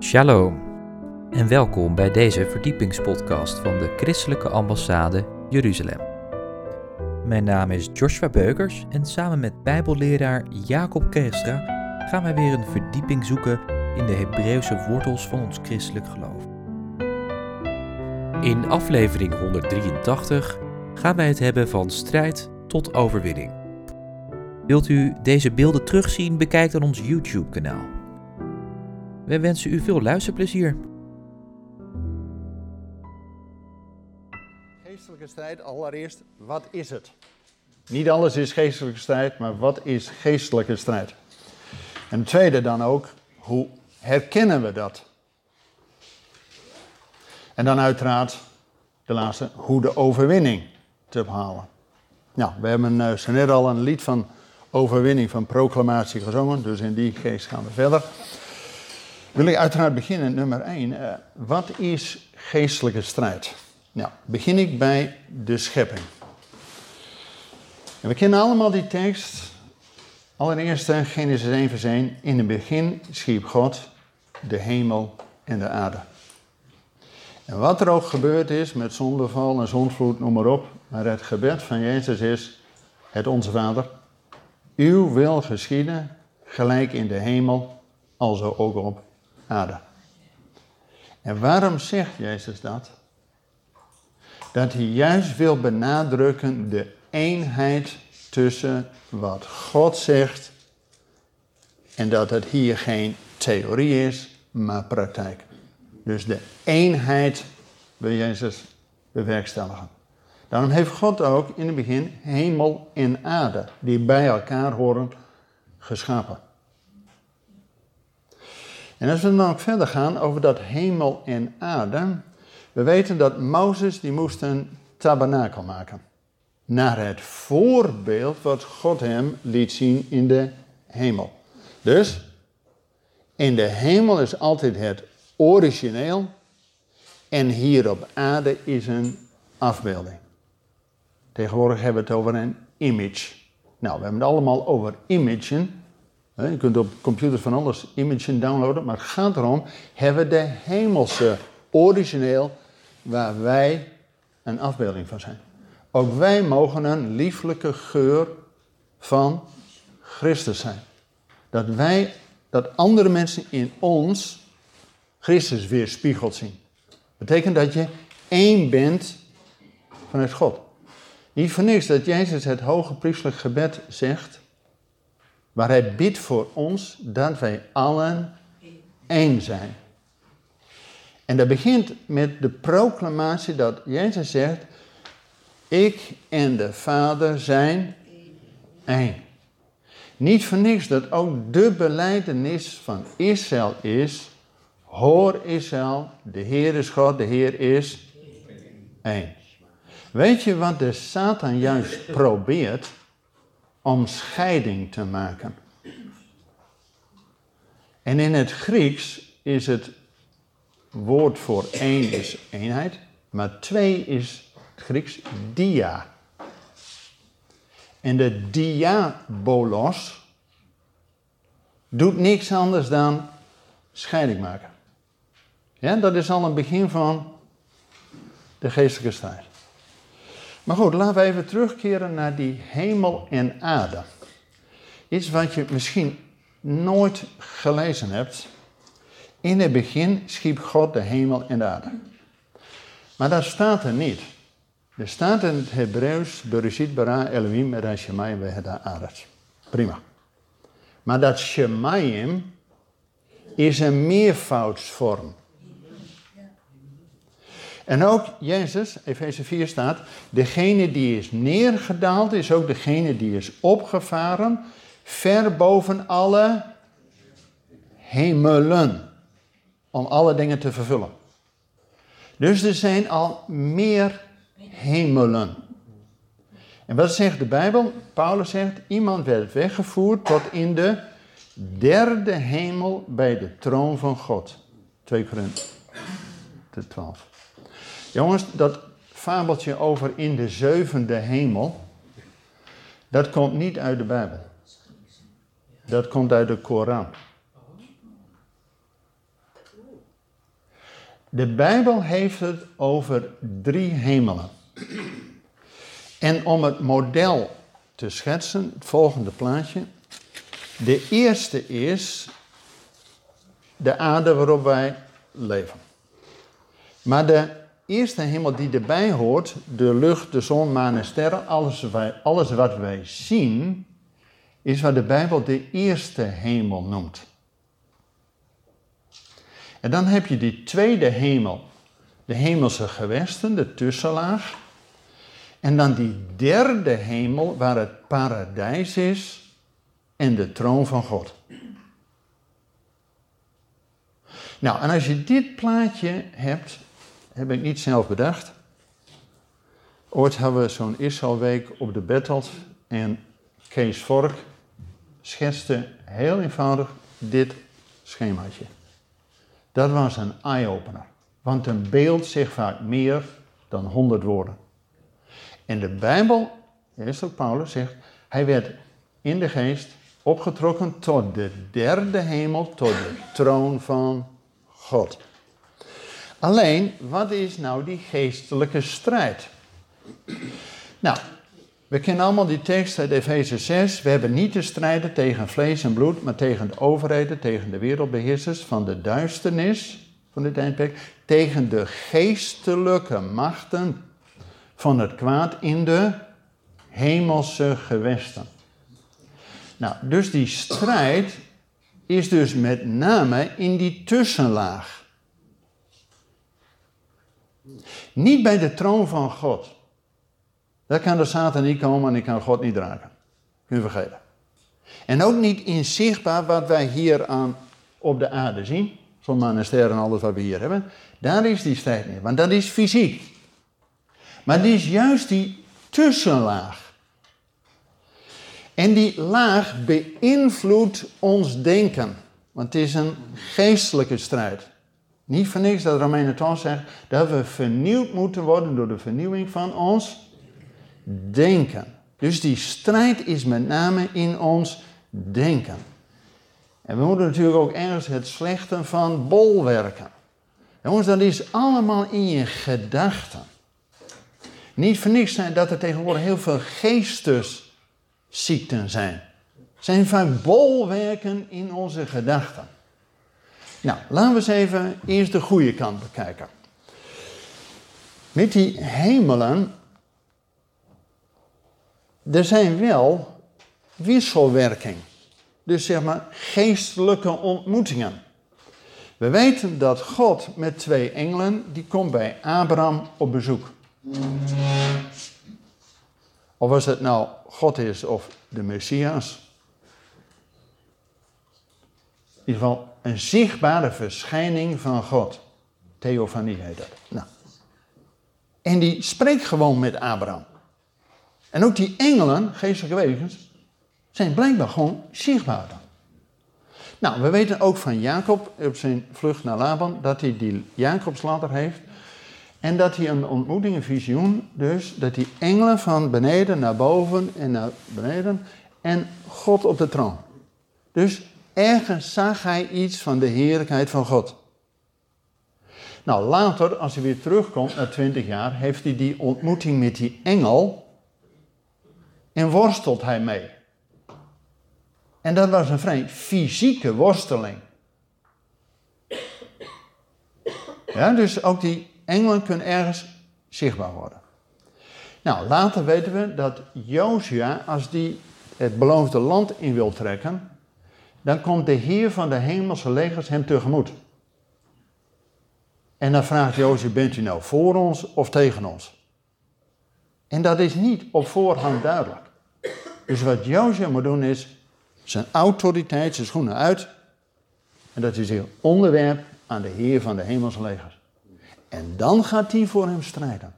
Shalom en welkom bij deze verdiepingspodcast van de Christelijke Ambassade Jeruzalem. Mijn naam is Joshua Beukers en samen met Bijbelleraar Jacob Kerstra gaan wij weer een verdieping zoeken in de Hebreeuwse wortels van ons christelijk geloof. In aflevering 183 gaan wij het hebben van strijd tot overwinning. Wilt u deze beelden terugzien? Bekijk dan ons YouTube-kanaal. We wensen u veel luisterplezier. Geestelijke strijd, allereerst, wat is het? Niet alles is geestelijke strijd, maar wat is geestelijke strijd? En tweede dan ook, hoe herkennen we dat? En dan uiteraard, de laatste, hoe de overwinning te behalen. Nou, we hebben zo net al een lied van overwinning, van proclamatie gezongen, dus in die geest gaan we verder. Wil ik uiteraard beginnen, nummer 1. Uh, wat is geestelijke strijd? Nou, begin ik bij de schepping. En we kennen allemaal die tekst. Allereerst Genesis 1 vers 1. In het begin schiep God de hemel en de aarde. En wat er ook gebeurd is met zondeval en zondvloed, noem maar op. Maar het gebed van Jezus is, het onze Vader. Uw wil geschieden, gelijk in de hemel, alzo ook op aarde. En waarom zegt Jezus dat? Dat hij juist wil benadrukken de eenheid tussen wat God zegt en dat het hier geen theorie is, maar praktijk. Dus de eenheid wil Jezus bewerkstelligen. Daarom heeft God ook in het begin hemel en aarde, die bij elkaar horen, geschapen. En als we dan ook verder gaan over dat hemel en aarde, we weten dat Mozes die moest een tabernakel maken. Naar het voorbeeld wat God hem liet zien in de hemel. Dus, in de hemel is altijd het origineel en hier op aarde is een afbeelding. Tegenwoordig hebben we het over een image. Nou, we hebben het allemaal over imagen. Je kunt op computers van alles imagen downloaden, maar het gaat erom, hebben we de hemelse origineel waar wij een afbeelding van zijn. Ook wij mogen een lieflijke geur van Christus zijn. Dat wij, dat andere mensen in ons Christus weer spiegeld zien. Betekent dat je één bent vanuit God. Niet voor niks dat Jezus het hoge priestelijk gebed zegt, waar hij bidt voor ons dat wij allen één zijn. En dat begint met de proclamatie dat Jezus zegt, ik en de Vader zijn één. Niet voor niks dat ook de beleidenis van Israël is, hoor Israël, de Heer is God, de Heer is één. Weet je wat de Satan juist probeert? Om scheiding te maken. En in het Grieks is het woord voor één is eenheid, maar twee is het Grieks dia. En de diabolos doet niks anders dan scheiding maken. Ja, dat is al een begin van de geestelijke strijd. Maar goed, laten we even terugkeren naar die hemel en aarde. Iets wat je misschien nooit gelezen hebt. In het begin schiep God de hemel en de aarde. Maar dat staat er niet. Er staat in het Hebreeuws, Bereshit bara Elohim et ha-shemayim ve'het Prima. Maar dat shemayim is een meervoudsvorm. En ook Jezus, Efeze 4 staat, degene die is neergedaald is ook degene die is opgevaren, ver boven alle hemelen, om alle dingen te vervullen. Dus er zijn al meer hemelen. En wat zegt de Bijbel? Paulus zegt, iemand werd weggevoerd tot in de derde hemel bij de troon van God. 2 Korinthe 12. Jongens, dat fabeltje over in de zevende hemel, dat komt niet uit de Bijbel. Dat komt uit de Koran. De Bijbel heeft het over drie hemelen. En om het model te schetsen, het volgende plaatje. De eerste is de aarde waarop wij leven. Maar de eerste hemel die erbij hoort, de lucht, de zon, maan en sterren, alles, alles wat wij zien, is wat de Bijbel de eerste hemel noemt. En dan heb je die tweede hemel, de hemelse gewesten, de tussenlaag. En dan die derde hemel, waar het paradijs is en de troon van God. Nou, en als je dit plaatje hebt, heb ik niet zelf bedacht. Ooit hadden we zo'n Israëlweek op de Bettels en Kees Vork schetste heel eenvoudig dit schemaatje. Dat was een eye-opener, want een beeld zegt vaak meer dan honderd woorden. En de Bijbel, eerst ook Paulus zegt, hij werd in de geest opgetrokken tot de derde hemel, tot de troon van God. Alleen, wat is nou die geestelijke strijd? Nou, we kennen allemaal die tekst uit Efeze 6. We hebben niet te strijden tegen vlees en bloed, maar tegen de overheden, tegen de wereldbeheersers van de duisternis van dit tijdperk, tegen de geestelijke machten van het kwaad in de hemelse gewesten. Nou, dus die strijd is dus met name in die tussenlaag. Niet bij de troon van God. Daar kan de Satan niet komen en ik kan God niet raken. Kun je vergeten. En ook niet inzichtbaar wat wij hier aan op de aarde zien. Zon, maan en sterren en alles wat we hier hebben. Daar is die strijd niet. Want dat is fysiek. Maar die is juist die tussenlaag. En die laag beïnvloedt ons denken. Want het is een geestelijke strijd. Niet voor niks dat Romeinen 12 zegt dat we vernieuwd moeten worden door de vernieuwing van ons denken. Dus die strijd is met name in ons denken. En we moeten natuurlijk ook ergens het slechte van bolwerken. Jongens, dat is allemaal in je gedachten. Niet voor niks zijn dat er tegenwoordig heel veel geestesziekten zijn. Zijn vaak bolwerken in onze gedachten. Nou, laten we eens even eerst de goede kant bekijken. Met die hemelen, er zijn wel wisselwerking. Dus zeg maar geestelijke ontmoetingen. We weten dat God met twee engelen, die komt bij Abraham op bezoek. Of als het nou God is of de Messias. In ieder geval een zichtbare verschijning van God. Theofanie heet dat. Nou. En die spreekt gewoon met Abraham. En ook die engelen, geestelijke wezens, zijn blijkbaar gewoon zichtbaar dan. Nou, we weten ook van Jacob op zijn vlucht naar Laban dat hij die Jacobsladder heeft. En dat hij een ontmoeting, een visioen, dus dat die engelen van beneden naar boven en naar beneden en God op de troon. Dus ergens zag hij iets van de heerlijkheid van God. Nou, later, als hij weer terugkomt na twintig jaar, heeft hij die ontmoeting met die engel en worstelt hij mee. En dat was een vrij fysieke worsteling. Ja, dus ook die engelen kunnen ergens zichtbaar worden. Nou, later weten we dat Josia, als die het beloofde land in wil trekken, dan komt de Heer van de hemelse legers hem tegemoet. En dan vraagt Jozef, bent u nou voor ons of tegen ons? En dat is niet op voorhand duidelijk. Dus wat Jozef moet doen is zijn autoriteit, zijn schoenen uit. En dat hij zich onderwerpt aan de Heer van de hemelse legers. En dan gaat hij voor hem strijden.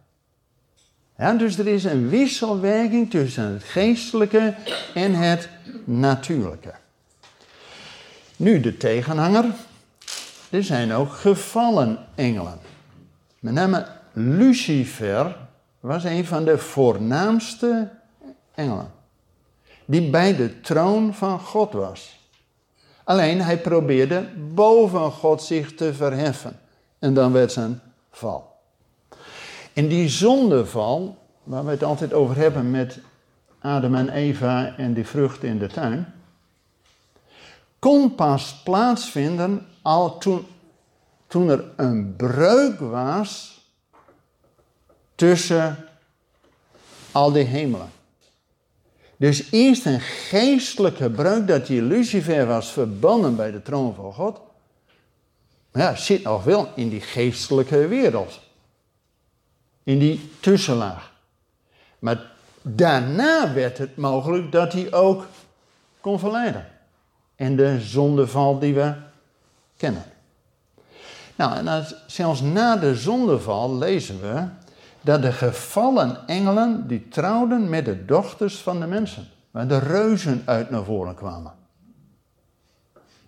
Ja, dus er is een wisselwerking tussen het geestelijke en het natuurlijke. Nu de tegenhanger. Er zijn ook gevallen engelen. Met name Lucifer was een van de voornaamste engelen. Die bij de troon van God was. Alleen hij probeerde boven God zich te verheffen. En dan werd een val. En die zondeval, waar we het altijd over hebben met Adam en Eva en die vrucht in de tuin, kon pas plaatsvinden al toen, toen er een breuk was tussen al die hemelen. Dus eerst een geestelijke breuk dat die Lucifer was verbannen bij de troon van God. Maar ja, zit nog wel in die geestelijke wereld. In die tussenlaag. Maar daarna werd het mogelijk dat hij ook kon verleiden. En de zondeval die we kennen. Nou, en zelfs na de zondeval lezen we dat de gevallen engelen die trouwden met de dochters van de mensen. Waar de reuzen uit naar voren kwamen.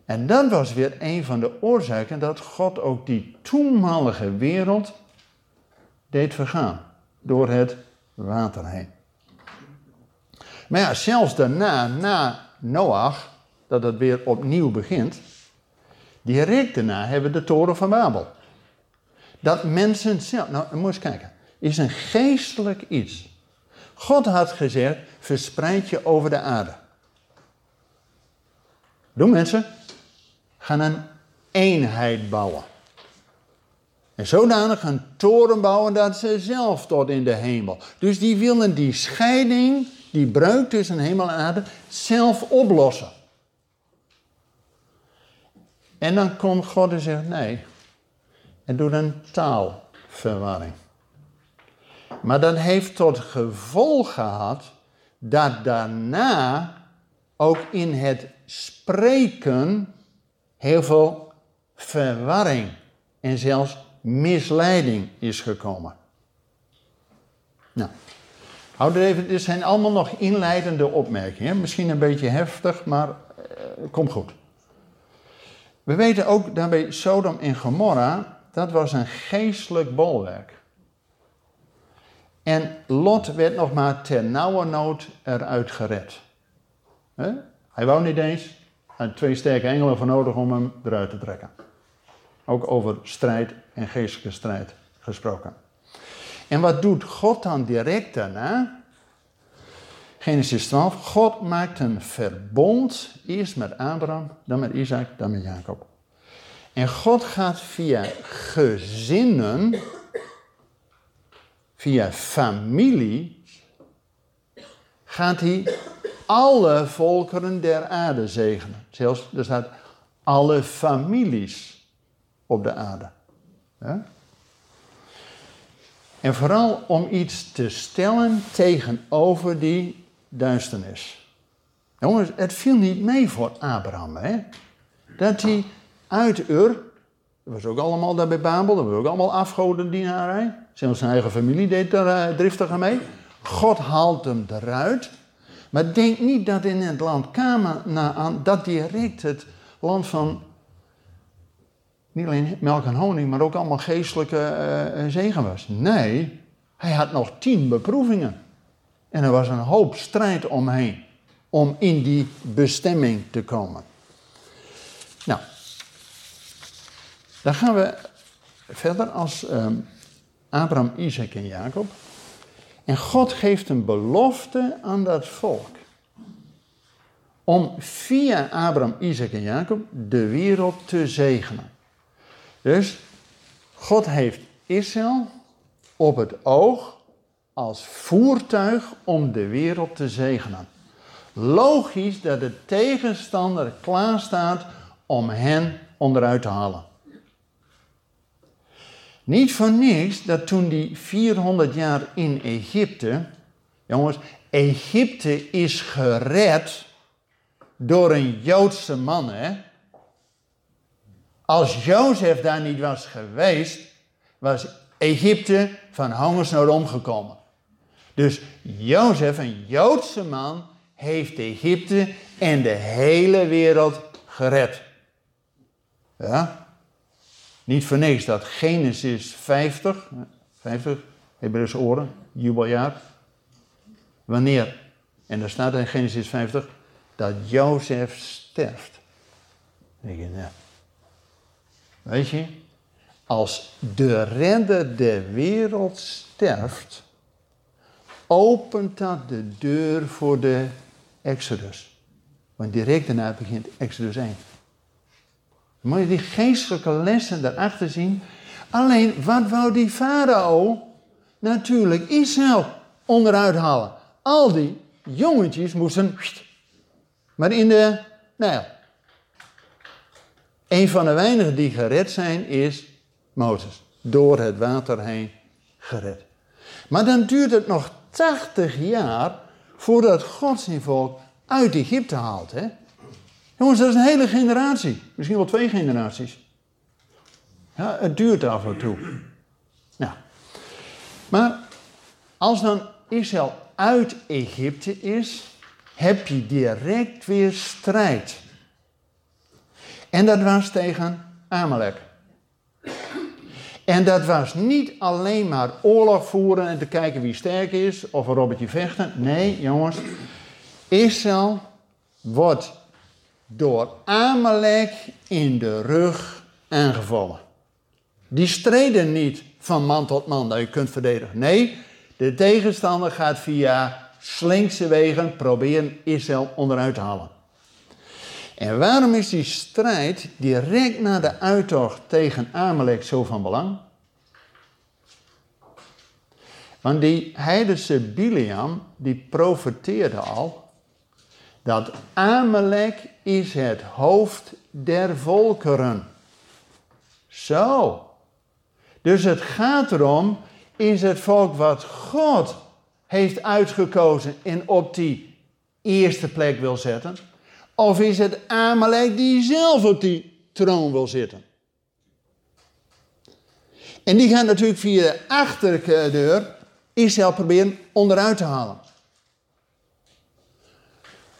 En dat was weer een van de oorzaken dat God ook die toenmalige wereld deed vergaan. Door het water heen. Maar ja, zelfs daarna, na Noach, dat het weer opnieuw begint, direct daarna hebben we de toren van Babel. Dat mensen zelf, nou moet eens kijken, is een geestelijk iets. God had gezegd, verspreid je over de aarde. Doe mensen, gaan een eenheid bouwen. En zodanig een toren bouwen dat ze zelf tot in de hemel. Dus die willen die scheiding, die breuk tussen hemel en aarde, zelf oplossen. En dan komt God en zegt nee. En doet een taalverwarring. Maar dat heeft tot gevolg gehad dat daarna ook in het spreken heel veel verwarring en zelfs misleiding is gekomen. Nou, houd er even, dit zijn allemaal nog inleidende opmerkingen. Misschien een beetje heftig, maar uh, komt goed. We weten ook dat bij Sodom en Gomorra, dat was een geestelijk bolwerk. En Lot werd nog maar ter nauwe nood eruit gered. Hij wou niet eens. Had twee sterke engelen voor nodig om hem eruit te trekken. Ook over strijd en geestelijke strijd gesproken. En wat doet God dan direct daarna? Genesis 12. God maakt een verbond, eerst met Abraham, dan met Isaac, dan met Jacob. En God gaat via gezinnen via familie, gaat hij alle volkeren der aarde zegenen. Zelfs, er staat alle families op de aarde. Ja? En vooral om iets te stellen tegenover die duisternis. Jongens, het viel niet mee voor Abraham, hè? Dat hij uit Ur, dat was ook allemaal daar bij Babel, dat was ook allemaal afgodendienaarij. Zelfs zijn eigen familie deed daar uh, driftig aan mee. God haalt hem eruit. Maar denk niet dat in het land Canaan dat direct het land van niet alleen melk en honing, maar ook allemaal geestelijke uh, zegen was. Nee, hij had nog tien beproevingen. En er was een hoop strijd omheen om in die bestemming te komen. Nou, dan gaan we verder als ehm, Abraham, Isaac en Jacob. En God geeft een belofte aan dat volk. Om via Abraham, Isaac en Jacob de wereld te zegenen. Dus God heeft Israël op het oog als voertuig om de wereld te zegenen. Logisch dat de tegenstander klaar staat om hen onderuit te halen. Niet voor niks dat toen die 400 jaar in Egypte, jongens, Egypte is gered door een Joodse man, hè? Als Jozef daar niet was geweest, was Egypte van hongersnood omgekomen. Dus Jozef, een Joodse man, heeft Egypte en de hele wereld gered. Ja? Niet voor niks dat Genesis 50, 50, Hebreeuwse oren, jubeljaar. Wanneer, en daar staat in Genesis 50, dat Jozef sterft. je, nou, weet je, als de redder der wereld sterft, opent dat de deur voor de Exodus. Want direct daarna begint Exodus 1. Moet je die geestelijke lessen daarachter zien? Alleen, wat wou die farao? Natuurlijk Israël onderuit halen. Al die jongetjes moesten... Maar in de Nijl. Een van de weinigen die gered zijn is Mozes. Door het water heen gered. Maar dan duurt het nog 80 jaar voordat God zijn volk uit Egypte haalt. Hè? Jongens, dat is een hele generatie. Misschien wel twee generaties. Ja, het duurt af en toe. Maar als dan Israël uit Egypte is, heb je direct weer strijd. En dat was tegen Amalek. En dat was niet alleen maar oorlog voeren en te kijken wie sterk is of een robbertje vechten. Nee, jongens. Israël wordt door Amalek in de rug aangevallen. Die streden niet van man tot man dat je kunt verdedigen. Nee, de tegenstander gaat via slinkse wegen proberen Israël onderuit te halen. En waarom is die strijd direct na de uittocht tegen Amalek zo van belang? Want die heidense Biliam, die profeteerde al dat Amalek is het hoofd der volkeren. Zo. Dus het gaat erom, is het volk wat God heeft uitgekozen en op die eerste plek wil zetten? Of is het Amalek die zelf op die troon wil zitten? En die gaan natuurlijk via de achterdeur Israël proberen onderuit te halen.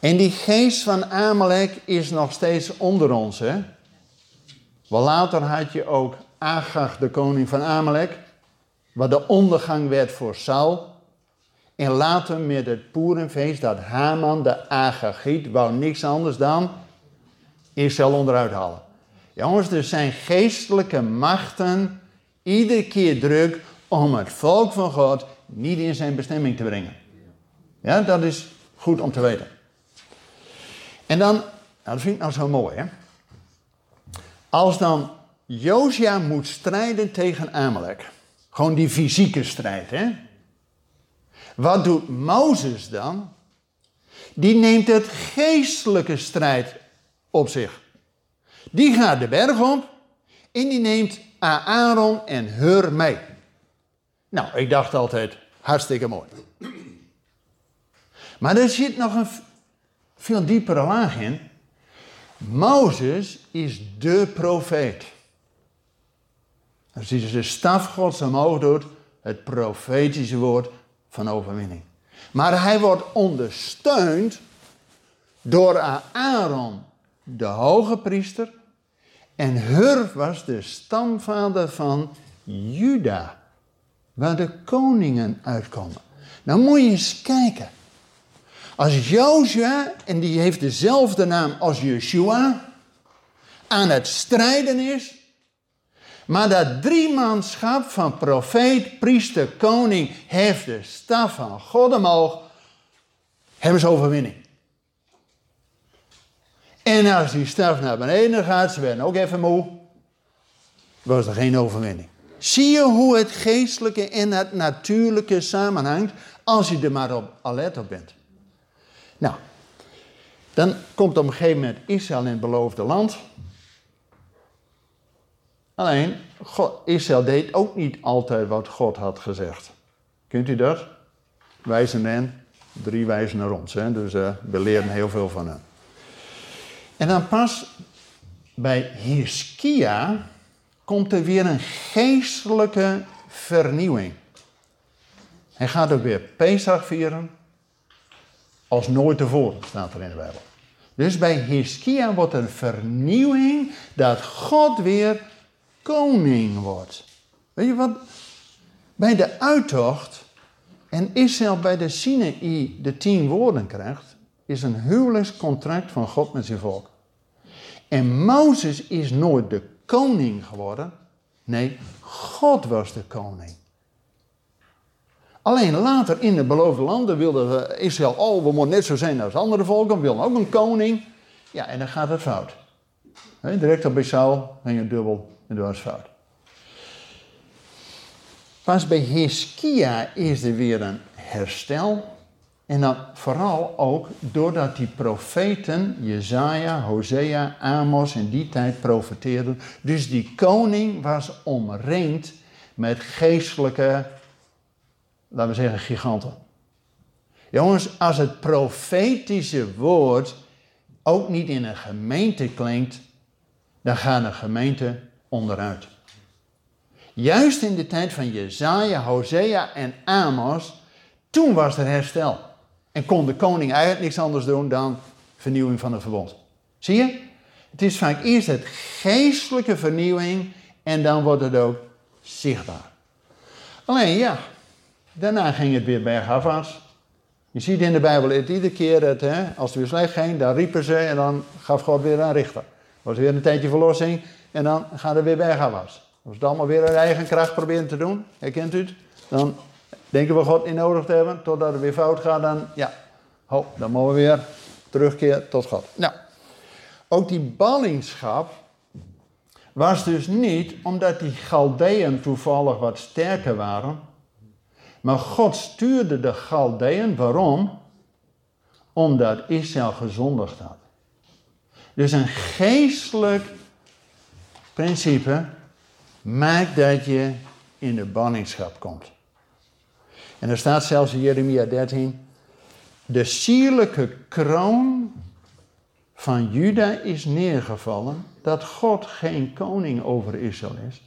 En die geest van Amalek is nog steeds onder ons. Hè? Wel later had je ook Agag, de koning van Amalek, wat de ondergang werd voor Saul. En later met het Poerenfeest dat Haman, de Agagiet, wou niks anders dan Israël onderuit halen. Jongens, er zijn geestelijke machten iedere keer druk om het volk van God niet in zijn bestemming te brengen. Ja, dat is goed om te weten. En dan, nou dat vind ik nou zo mooi hè. Als dan Josia moet strijden tegen Amalek. Gewoon die fysieke strijd hè. Wat doet Mozes dan? Die neemt het geestelijke strijd op zich. Die gaat de berg op en die neemt Aaron en Hur mee. Nou, ik dacht altijd, hartstikke mooi. Maar er zit nog een veel diepere laag in. Mozes is de profeet. Als hij de staf gods omhoog doet, het profetische woord van overwinning. Maar hij wordt ondersteund door Aaron, de hoge priester. En Hur was de stamvader van Juda, waar de koningen uitkomen. Nou moet je eens kijken. Als Jozua, en die heeft dezelfde naam als Yeshua, aan het strijden is, maar dat driemanschap van profeet, priester, koning heeft de staf van God omhoog, hebben ze overwinning. En als die staf naar beneden gaat, ze ook even moe, was er geen overwinning. Zie je hoe het geestelijke en het natuurlijke samenhangt als je er maar op alert op bent. Nou, dan komt op een gegeven moment Israël in het beloofde land. Alleen, God, Israël deed ook niet altijd wat God had gezegd. Kunt u dat? Wijzen en drie wijzen naar ons. Hè? Dus uh, we leren heel veel van hen. En dan pas bij Hiskia komt er weer een geestelijke vernieuwing. Hij gaat ook weer Pesach vieren als nooit tevoren, staat er in de Bijbel. Dus bij Hiskia wordt een vernieuwing dat God weer koning wordt. Weet je wat? Bij de uittocht en Israël bij de Sinaï de tien woorden krijgt, is een huwelijkscontract van God met zijn volk. En Mozes is nooit de koning geworden, Nee, God was de koning. Alleen later in de beloofde landen wilde Israël, oh, we moeten net zo zijn als andere volken, we willen ook een koning. Ja, en dan gaat het fout. direct op bij Saul ging het dubbel en dwars fout. Pas bij Hiskia is er weer een herstel. En dan vooral ook doordat die profeten, Jezaja, Hosea, Amos in die tijd profeteerden. Dus die koning was omringd met geestelijke, laten we zeggen, giganten. Jongens, als het profetische woord ook niet in een gemeente klinkt, dan gaat een gemeente onderuit. Juist in de tijd van Jezaja, Hosea en Amos, toen was er herstel. En kon de koning eigenlijk niks anders doen dan vernieuwing van het verbond. Zie je? Het is vaak eerst het geestelijke vernieuwing en dan wordt het ook zichtbaar. Alleen ja, daarna ging het weer bergafwaarts. Je ziet in de Bijbel het iedere keer dat hè, als het weer slecht ging, dan riepen ze en dan gaf God weer een richter. was weer een tijdje verlossing en dan gaat het weer bergafwaarts. Als we het allemaal weer uit eigen kracht proberen te doen, herkent u het? Dan denken we God niet nodig te hebben, totdat het weer fout gaat, dan ja, ho, dan mogen we weer terugkeren tot God. Nou, ook die ballingschap was dus niet omdat die Galdeën toevallig wat sterker waren, maar God stuurde de Galdeën, waarom? Omdat Israël gezondigd had. Dus een geestelijk principe maakt dat je in de ballingschap komt. En er staat zelfs in Jeremia 13: De sierlijke kroon van Juda is neergevallen, dat God geen koning over Israël is.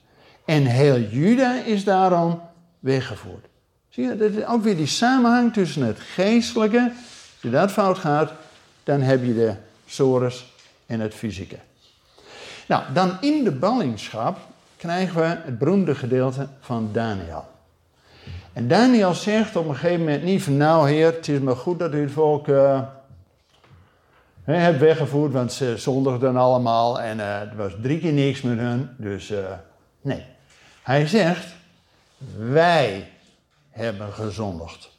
En heel Juda is daarom weggevoerd. Zie je, dat is ook weer die samenhang tussen het geestelijke. Als je dat fout gaat, dan heb je de sores en het fysieke. Nou, dan in de ballingschap krijgen we het beroemde gedeelte van Daniel. En Daniel zegt op een gegeven moment niet van nou heer, het is maar goed dat u het volk uh, hebt weggevoerd, want ze zondigden allemaal en uh, er was drie keer niks met hun. Dus uh, nee. Hij zegt, wij hebben gezondigd.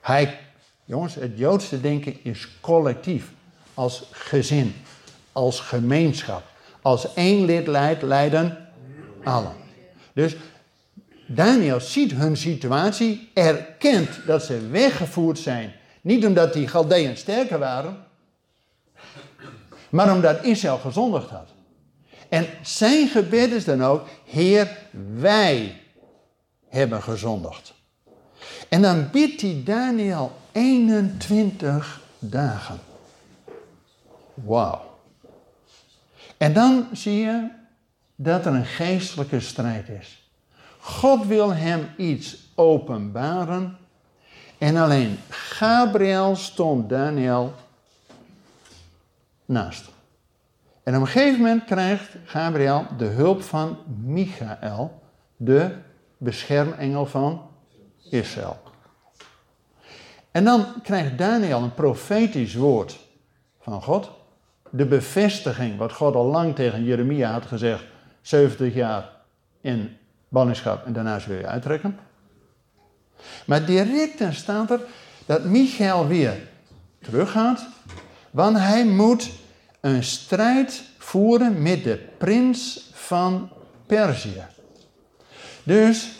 Hij, jongens, het Joodse denken is collectief, als gezin, als gemeenschap. Als één lid leidt, leiden allen. Dus Daniel ziet hun situatie, erkent dat ze weggevoerd zijn. Niet omdat die Galdeën sterker waren, maar omdat Israël gezondigd had. En zijn gebed is dan ook, Heer, wij hebben gezondigd. En dan bidt hij Daniel 21 dagen. Wauw. En dan zie je dat er een geestelijke strijd is. God wil hem iets openbaren. En alleen Gabriel stond Daniel naast. En op een gegeven moment krijgt Gabriel de hulp van Michael, de beschermengel van Israël. En dan krijgt Daniel een profetisch woord van God. De bevestiging wat God al lang tegen Jeremia had gezegd, 70 jaar in ballingschap en daarna zul je uittrekken. Maar direct dan staat er dat Michael weer teruggaat, want hij moet een strijd voeren met de prins van Perzië. Dus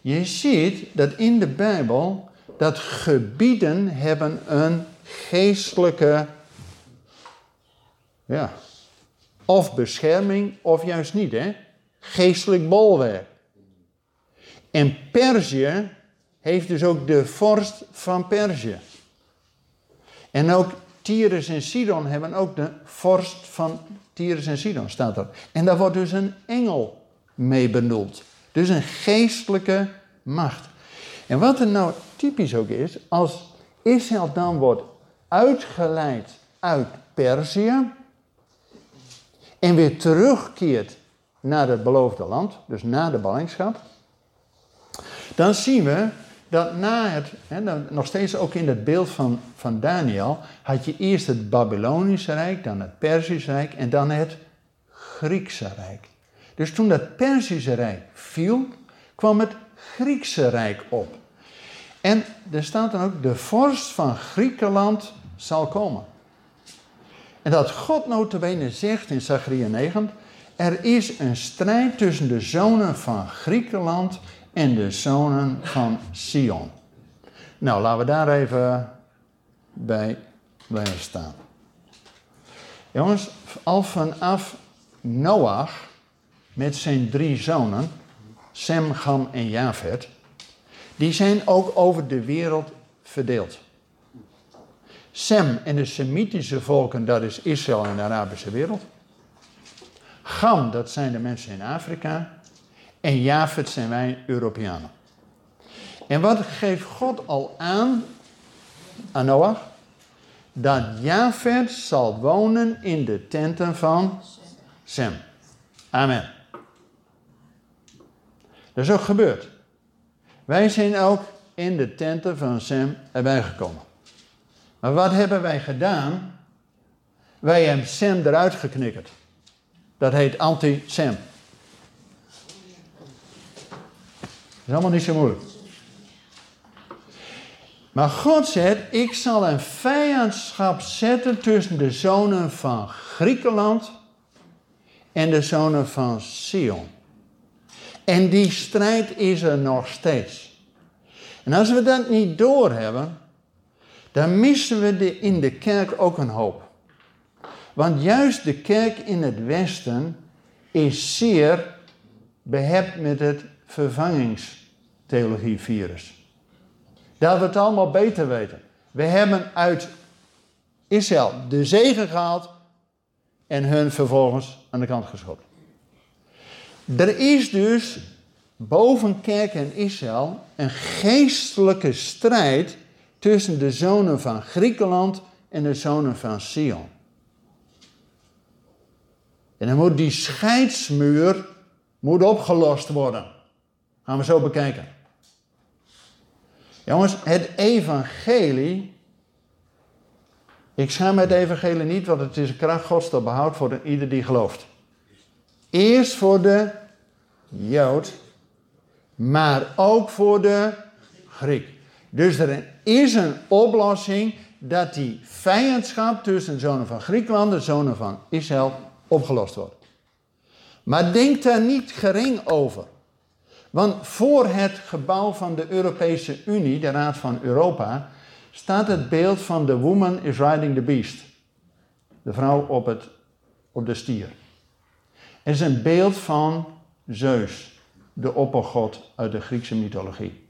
je ziet dat in de Bijbel dat gebieden hebben een geestelijke, ja, of bescherming of juist niet, hè? Geestelijk bolwerk. En Perzië heeft dus ook de vorst van Perzië. En ook Tyrus en Sidon hebben ook de vorst van Tyrus en Sidon, staat er. En daar wordt dus een engel mee bedoeld. Dus een geestelijke macht. En wat er nou typisch ook is, als Israël dan wordt uitgeleid uit Perzië en weer terugkeert naar het beloofde land, dus na de ballingschap, dan zien we dat na het, hè, nog steeds ook in het beeld van, van Daniel, had je eerst het Babylonische Rijk, dan het Perzische Rijk en dan het Griekse Rijk. Dus toen dat Perzische Rijk viel, kwam het Griekse Rijk op. En er staat dan ook, de vorst van Griekenland zal komen. En dat God notabene zegt in Zachariah 9, er is een strijd tussen de zonen van Griekenland en de zonen van Sion. Nou, laten we daar even bij blijven staan. Jongens, al vanaf Noach met zijn drie zonen, Sem, Gam en Javed, die zijn ook over de wereld verdeeld. Sem en de Semitische volken, dat is Israël en de Arabische wereld. Gam, dat zijn de mensen in Afrika. En Javed zijn wij Europeanen. En wat geeft God al aan aan Noach? Dat Javed zal wonen in de tenten van Sem. Amen. Dat is ook gebeurd. Wij zijn ook in de tenten van Sem erbij gekomen. Maar wat hebben wij gedaan? Wij hebben Sem eruit geknikkerd. Dat heet anti-Sem. Dat is allemaal niet zo moeilijk. Maar God zegt, ik zal een vijandschap zetten tussen de zonen van Griekenland en de zonen van Sion. En die strijd is er nog steeds. En als we dat niet doorhebben, dan missen we de, in de kerk ook een hoop. Want juist de kerk in het Westen is zeer behept met het vervangingstheologievirus. Dat we het allemaal beter weten. We hebben uit Israël de zegen gehaald en hun vervolgens aan de kant geschoten. Er is dus boven kerk en Israël een geestelijke strijd tussen de zonen van Griekenland en de zonen van Sion. En dan moet die scheidsmuur moet opgelost worden. Gaan we zo bekijken. Jongens, het evangelie. Ik schaam het evangelie niet, want het is een kracht gods tot behoud voor ieder die gelooft. Eerst voor de Jood, maar ook voor de Griek. Dus er is een oplossing dat die vijandschap tussen de zonen van Griekenland en zonen van Israël opgelost wordt. Maar denk daar niet gering over. Want voor het gebouw van de Europese Unie, de Raad van Europa, staat het beeld van de woman is riding the beast. De vrouw op, het, op de stier. Het is een beeld van Zeus, de oppergod uit de Griekse mythologie.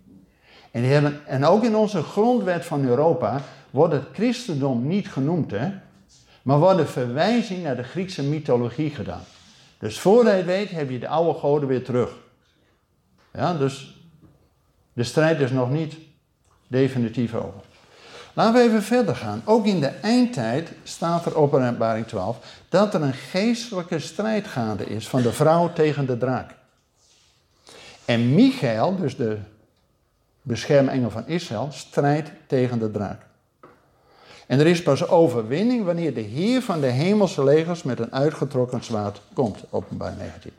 En, en ook in onze grondwet van Europa wordt het christendom niet genoemd, hè? maar wordt een verwijzing naar de Griekse mythologie gedaan. Dus je het weet, heb je de oude goden weer terug. Ja, dus de strijd is nog niet definitief over. Laten we even verder gaan. Ook in de eindtijd staat er op openbaring 12 dat er een geestelijke strijd gaande is van de vrouw tegen de draak. En Michael, dus de beschermengel van Israël, strijdt tegen de draak. En er is pas overwinning wanneer de Heer van de hemelse legers met een uitgetrokken zwaard komt, openbaar 19.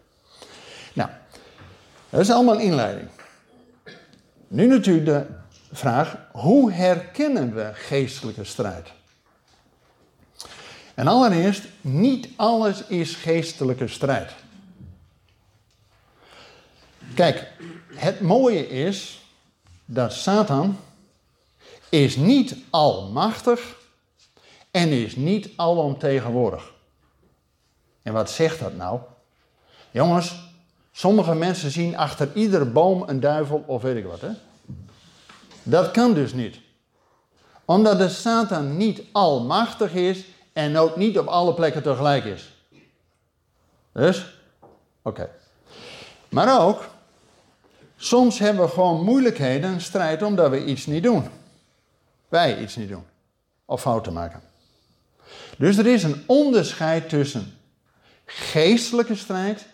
Nou, dat is allemaal een inleiding. Nu natuurlijk de vraag, hoe herkennen we geestelijke strijd? En allereerst, niet alles is geestelijke strijd. Kijk, het mooie is dat Satan is niet almachtig en is niet alomtegenwoordig. En wat zegt dat nou? Jongens, sommige mensen zien achter iedere boom een duivel of weet ik wat. Hè? Dat kan dus niet. Omdat de Satan niet almachtig is en ook niet op alle plekken tegelijk is. Dus, oké. Maar ook, soms hebben we gewoon moeilijkheden, een strijd, omdat we iets niet doen. Wij iets niet doen. Of fouten maken. Dus er is een onderscheid tussen geestelijke strijd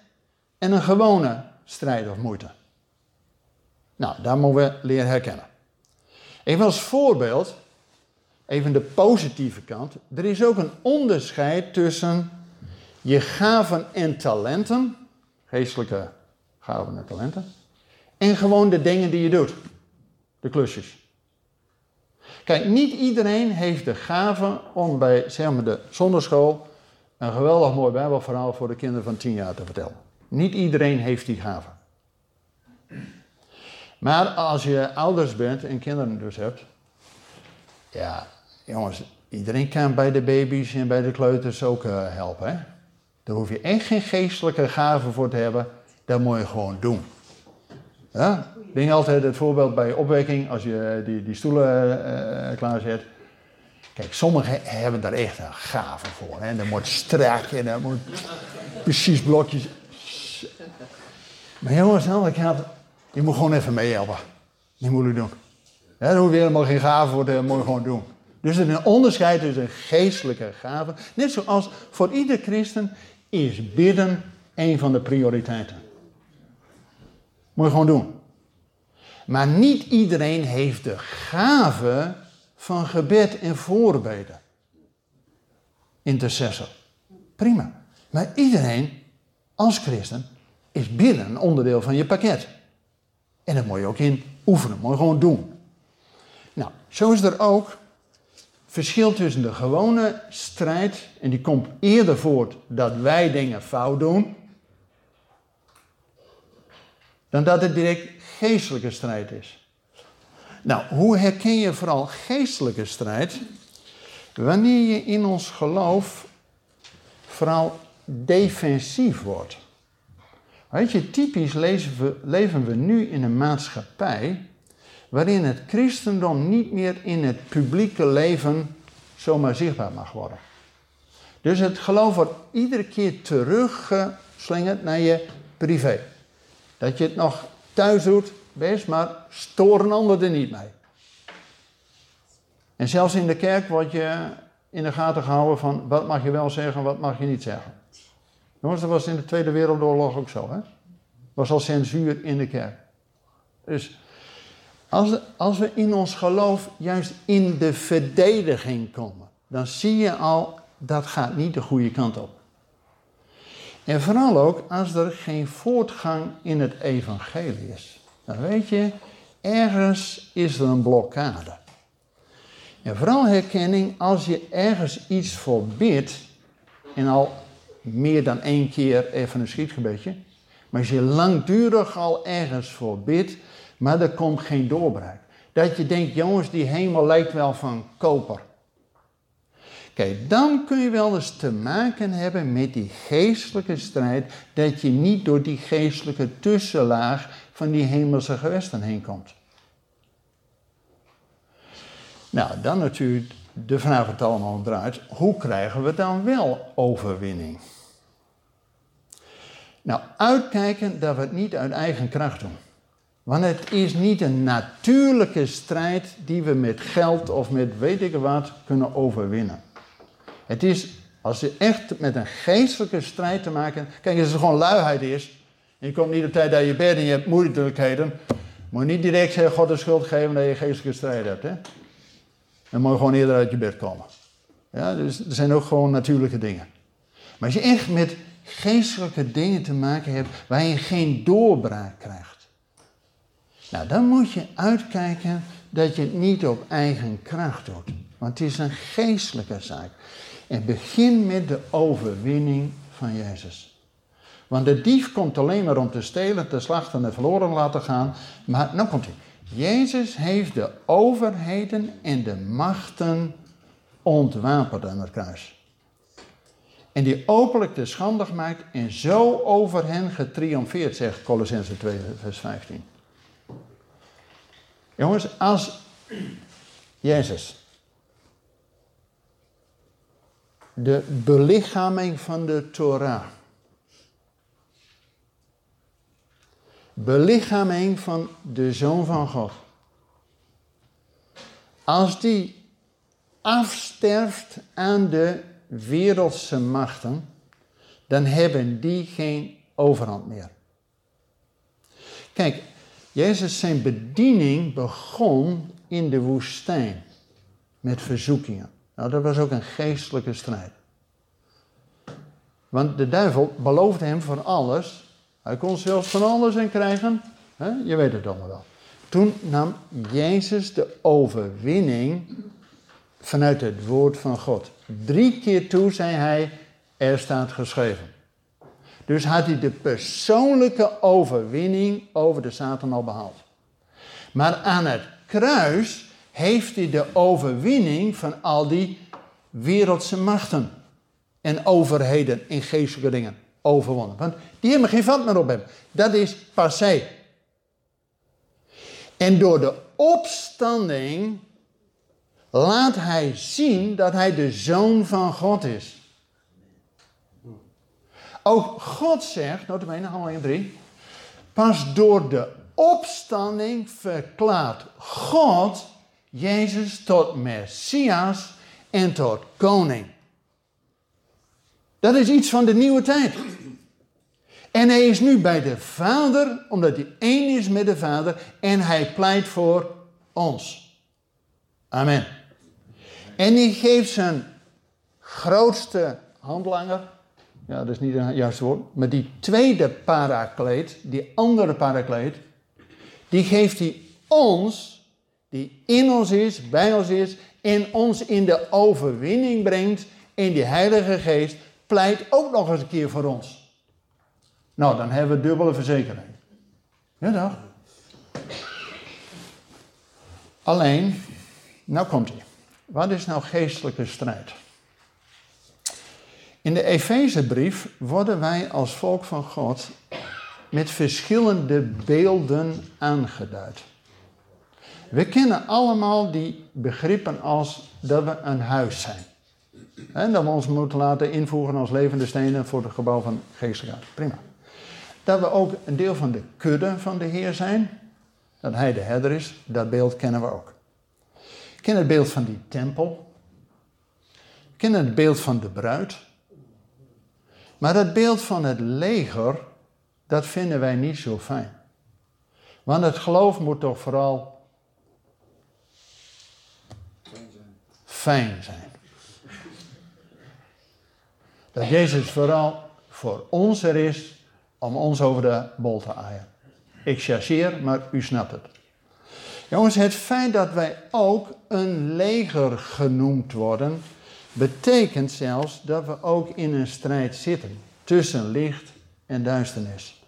en een gewone strijd of moeite. Nou, daar moeten we leren herkennen. Even als voorbeeld, even de positieve kant. Er is ook een onderscheid tussen je gaven en talenten geestelijke gaven en talenten. En gewoon de dingen die je doet. De klusjes. Kijk, niet iedereen heeft de gave om bij zeg maar, de zonderschool een geweldig mooi Bijbelverhaal voor de kinderen van tien jaar te vertellen. Niet iedereen heeft die gave. Maar als je ouders bent en kinderen dus hebt, ja, jongens, iedereen kan bij de baby's en bij de kleuters ook uh, helpen. Daar hoef je echt geen geestelijke gave voor te hebben, dat moet je gewoon doen. Ja? Ik denk altijd het voorbeeld bij opwekking, als je die, die stoelen uh, klaarzet. Kijk, sommigen hebben daar echt een gave voor. Hè? Dat moet strak en dat moet precies blokjes. Maar jongens, aan de andere kant, je moet gewoon even meehelpen. Die moet je doen. Ja, daar hoef helemaal geen gave voor, dat moet je gewoon doen. Dus er is een onderscheid tussen geestelijke gave. Net zoals voor ieder christen is bidden een van de prioriteiten. Moet je gewoon doen. Maar niet iedereen heeft de gave van gebed en voorbeden. Intercessor. Prima. Maar iedereen als christen is bidden een onderdeel van je pakket. En dat moet je ook in oefenen, moet je gewoon doen. Nou, zo is er ook verschil tussen de gewone strijd, en die komt eerder voort dat wij dingen fout doen, dan dat het direct geestelijke strijd is. Nou, hoe herken je vooral geestelijke strijd? Wanneer je in ons geloof vooral defensief wordt. Weet je, typisch we, leven we nu in een maatschappij waarin het christendom niet meer in het publieke leven zomaar zichtbaar mag worden. Dus het geloof wordt iedere keer teruggeslingerd naar je privé. Dat je het nog thuis doet, best, maar stoor een ander er niet mee. En zelfs in de kerk word je in de gaten gehouden van wat mag je wel zeggen, wat mag je niet zeggen. Jongens, dat was in de Tweede Wereldoorlog ook zo. Hè? was al censuur in de kerk. Dus als, als we in ons geloof juist in de verdediging komen, dan zie je al dat gaat niet de goede kant op. En vooral ook als er geen voortgang in het evangelie is. Dan weet je, ergens is er een blokkade. En vooral herkenning als je ergens iets voor bidt, en al meer dan één keer even een schietgebedje, maar als je langdurig al ergens voor bidt, maar er komt geen doorbraak. Dat je denkt, jongens, die hemel lijkt wel van koper. Kijk, dan kun je wel eens te maken hebben met die geestelijke strijd, dat je niet door die geestelijke tussenlaag van die hemelse gewesten heen komt. Nou, dan natuurlijk de vraag wat allemaal draait, hoe krijgen we dan wel overwinning? Nou, uitkijken dat we het niet uit eigen kracht doen. Want het is niet een natuurlijke strijd die we met geld of met weet ik wat kunnen overwinnen. Het is, als je echt met een geestelijke strijd te maken hebt. Kijk, als het gewoon luiheid is. En je komt niet op tijd uit je bed en je hebt moeilijkheden. Moet je niet direct zeggen, God de schuld geven dat je geestelijke strijd hebt. Hè? Dan moet je gewoon eerder uit je bed komen. Ja, dus er zijn ook gewoon natuurlijke dingen. Maar als je echt met geestelijke dingen te maken hebt waar je geen doorbraak krijgt. Nou, dan moet je uitkijken dat je het niet op eigen kracht doet. Want het is een geestelijke zaak. En begin met de overwinning van Jezus. Want de dief komt alleen maar om te stelen, te slachten en verloren laten gaan. Maar nou komt hij. Jezus heeft de overheden en de machten ontwapend aan het kruis en die openlijk de schande gemaakt en zo over hen getriomfeerd, zegt Colossense 2, vers 15. Jongens, als Jezus de belichaming van de Torah, belichaming van de Zoon van God, als die afsterft aan de wereldse machten, dan hebben die geen overhand meer. Kijk, Jezus zijn bediening begon in de woestijn met verzoekingen. Nou, dat was ook een geestelijke strijd. Want de duivel beloofde hem van alles. Hij kon zelfs van alles in krijgen. Je weet het allemaal wel. Toen nam Jezus de overwinning vanuit het woord van God. Drie keer toe zei hij, er staat geschreven. Dus had hij de persoonlijke overwinning over de Satan al behaald. Maar aan het kruis heeft hij de overwinning van al die wereldse machten en overheden in geestelijke dingen overwonnen. Want die hebben geen vat meer op hem. Dat is passé. En door de opstanding laat hij zien dat hij de zoon van God is. Ook God zegt, notabene, handeling 3, pas door de opstanding verklaart God Jezus tot Messias en tot koning. Dat is iets van de nieuwe tijd. En hij is nu bij de Vader, omdat hij één is met de Vader, en hij pleit voor ons. Amen. En hij geeft zijn grootste handlanger, ja, dat is niet een juiste woord, maar die tweede parakleed, die andere parakleed, die geeft hij ons, die in ons is, bij ons is, en ons in de overwinning brengt. En die Heilige Geest pleit ook nog eens een keer voor ons. Nou, dan hebben we dubbele verzekering. Ja, toch? Alleen, nou komt hij. Wat is nou geestelijke strijd? In de Efezebrief worden wij als volk van God met verschillende beelden aangeduid. We kennen allemaal die begrippen als dat we een huis zijn. En dat we ons moeten laten invoegen als levende stenen voor het gebouw van geestelijkheid. Prima. Dat we ook een deel van de kudde van de Heer zijn. Dat Hij de herder is, dat beeld kennen we ook. Kennen het beeld van die tempel. Kennen het beeld van de bruid. Maar dat beeld van het leger, dat vinden wij niet zo fijn. Want het geloof moet toch vooral fijn zijn. Dat Jezus vooral voor ons er is om ons over de bol te aaien. Ik chargeer, maar u snapt het. Jongens, het feit dat wij ook een leger genoemd worden, betekent zelfs dat we ook in een strijd zitten tussen licht en duisternis.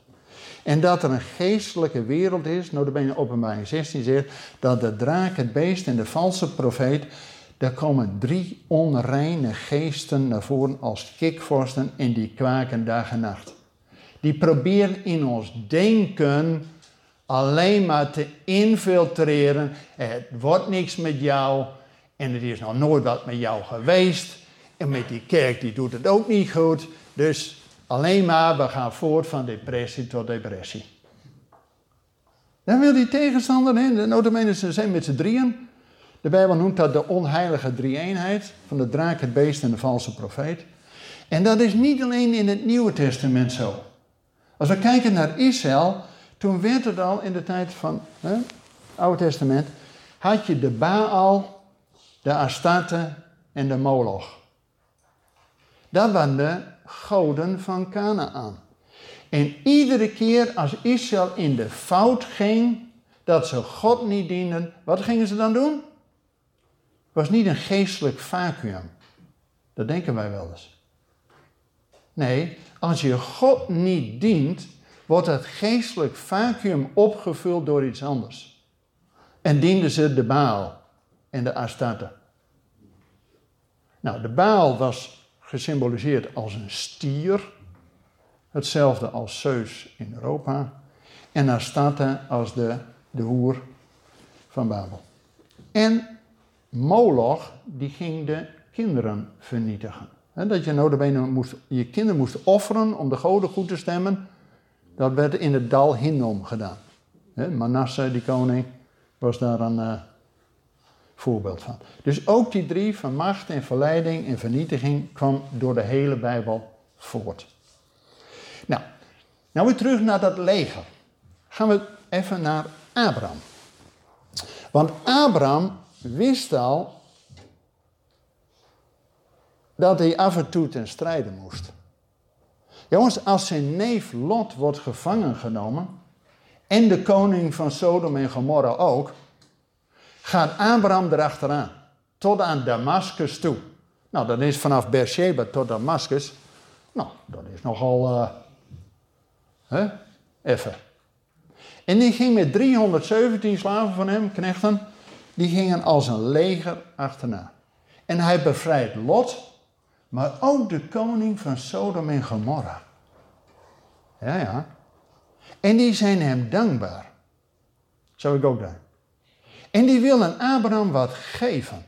En dat er een geestelijke wereld is, notabene openbaring 16 zegt, dat de draak, het beest en de valse profeet, daar komen drie onreine geesten naar voren als kikvorsten en die kwaken dag en nacht. Die proberen in ons denken alleen maar te infiltreren. Het wordt niks met jou en het is nog nooit wat met jou geweest. En met die kerk die doet het ook niet goed. Dus alleen maar, we gaan voort van depressie tot depressie. Dan wil die tegenstander, hè, de notabene zijn met z'n drieën. De Bijbel noemt dat de onheilige drie-eenheid van de draak, het beest en de valse profeet. En dat is niet alleen in het Nieuwe Testament zo. Als we kijken naar Israël, toen werd het al in de tijd van het Oude Testament, had je de Baal, de Astarte en de Moloch. Dat waren de goden van Canaan. En iedere keer als Israël in de fout ging, dat ze God niet dienden, wat gingen ze dan doen? Was niet een geestelijk vacuüm. Dat denken wij wel eens. Nee, als je God niet dient, wordt het geestelijk vacuüm opgevuld door iets anders. En dienden ze de Baal en de Astarte. Nou, de Baal was gesymboliseerd als een stier. Hetzelfde als Zeus in Europa. En Astarte als de, de hoer van Babel. En Moloch, die ging de kinderen vernietigen. dat je notabene moest, je kinderen moest offeren om de goden goed te stemmen. Dat werd in het dal Hinnom gedaan. Manasse, die koning, was daar een uh, voorbeeld van. Dus ook die drie van macht en verleiding en vernietiging kwam door de hele Bijbel voort. Nou, nou weer terug naar dat leger. Gaan we even naar Abraham. Want Abraham wist al dat hij af en toe ten strijde moest. Jongens, als zijn neef Lot wordt gevangen genomen, en de koning van Sodom en Gomorra ook, gaat Abraham erachteraan, tot aan Damascus toe. Nou, dat is vanaf Beersheba tot Damascus. Nou, dat is nogal, uh, hè, even. En die ging met 317 slaven van hem, knechten, die gingen als een leger achterna. En hij bevrijdt Lot, maar ook de koning van Sodom en Gomorra. Ja, ja. En die zijn hem dankbaar. Zou ik ook doen. En die willen Abraham wat geven.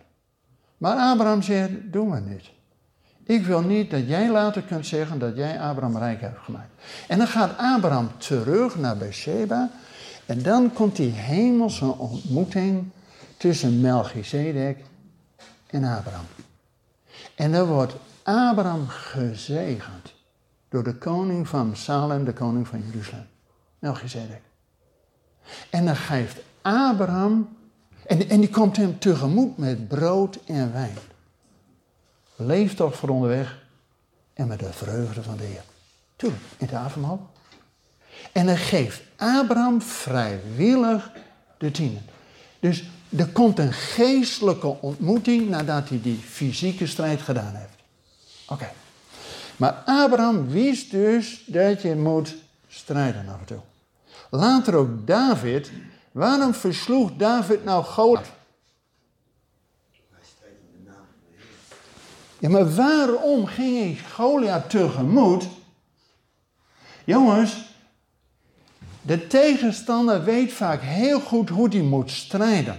Maar Abraham zegt, doe maar niet. Ik wil niet dat jij later kunt zeggen dat jij Abraham rijk hebt gemaakt. En dan gaat Abraham terug naar Beersheba. En dan komt die hemelse ontmoeting tussen Melchizedek en Abraham. En dan wordt Abraham gezegend door de koning van Salem, de koning van Jeruzalem, Melchizedek. En dan geeft Abraham, en, en die komt hem tegemoet met brood en wijn. Leef toch voor onderweg en met de vreugde van de Heer. Toen, in de avondmaal. En dan geeft Abraham vrijwillig de tienen. Dus er komt een geestelijke ontmoeting nadat hij die fysieke strijd gedaan heeft. Oké. Maar Abraham wist dus dat je moet strijden af en toe. Later ook David. Waarom versloeg David nou Goliath? Ja, maar waarom ging hij Goliath tegemoet? Jongens, de tegenstander weet vaak heel goed hoe hij moet strijden.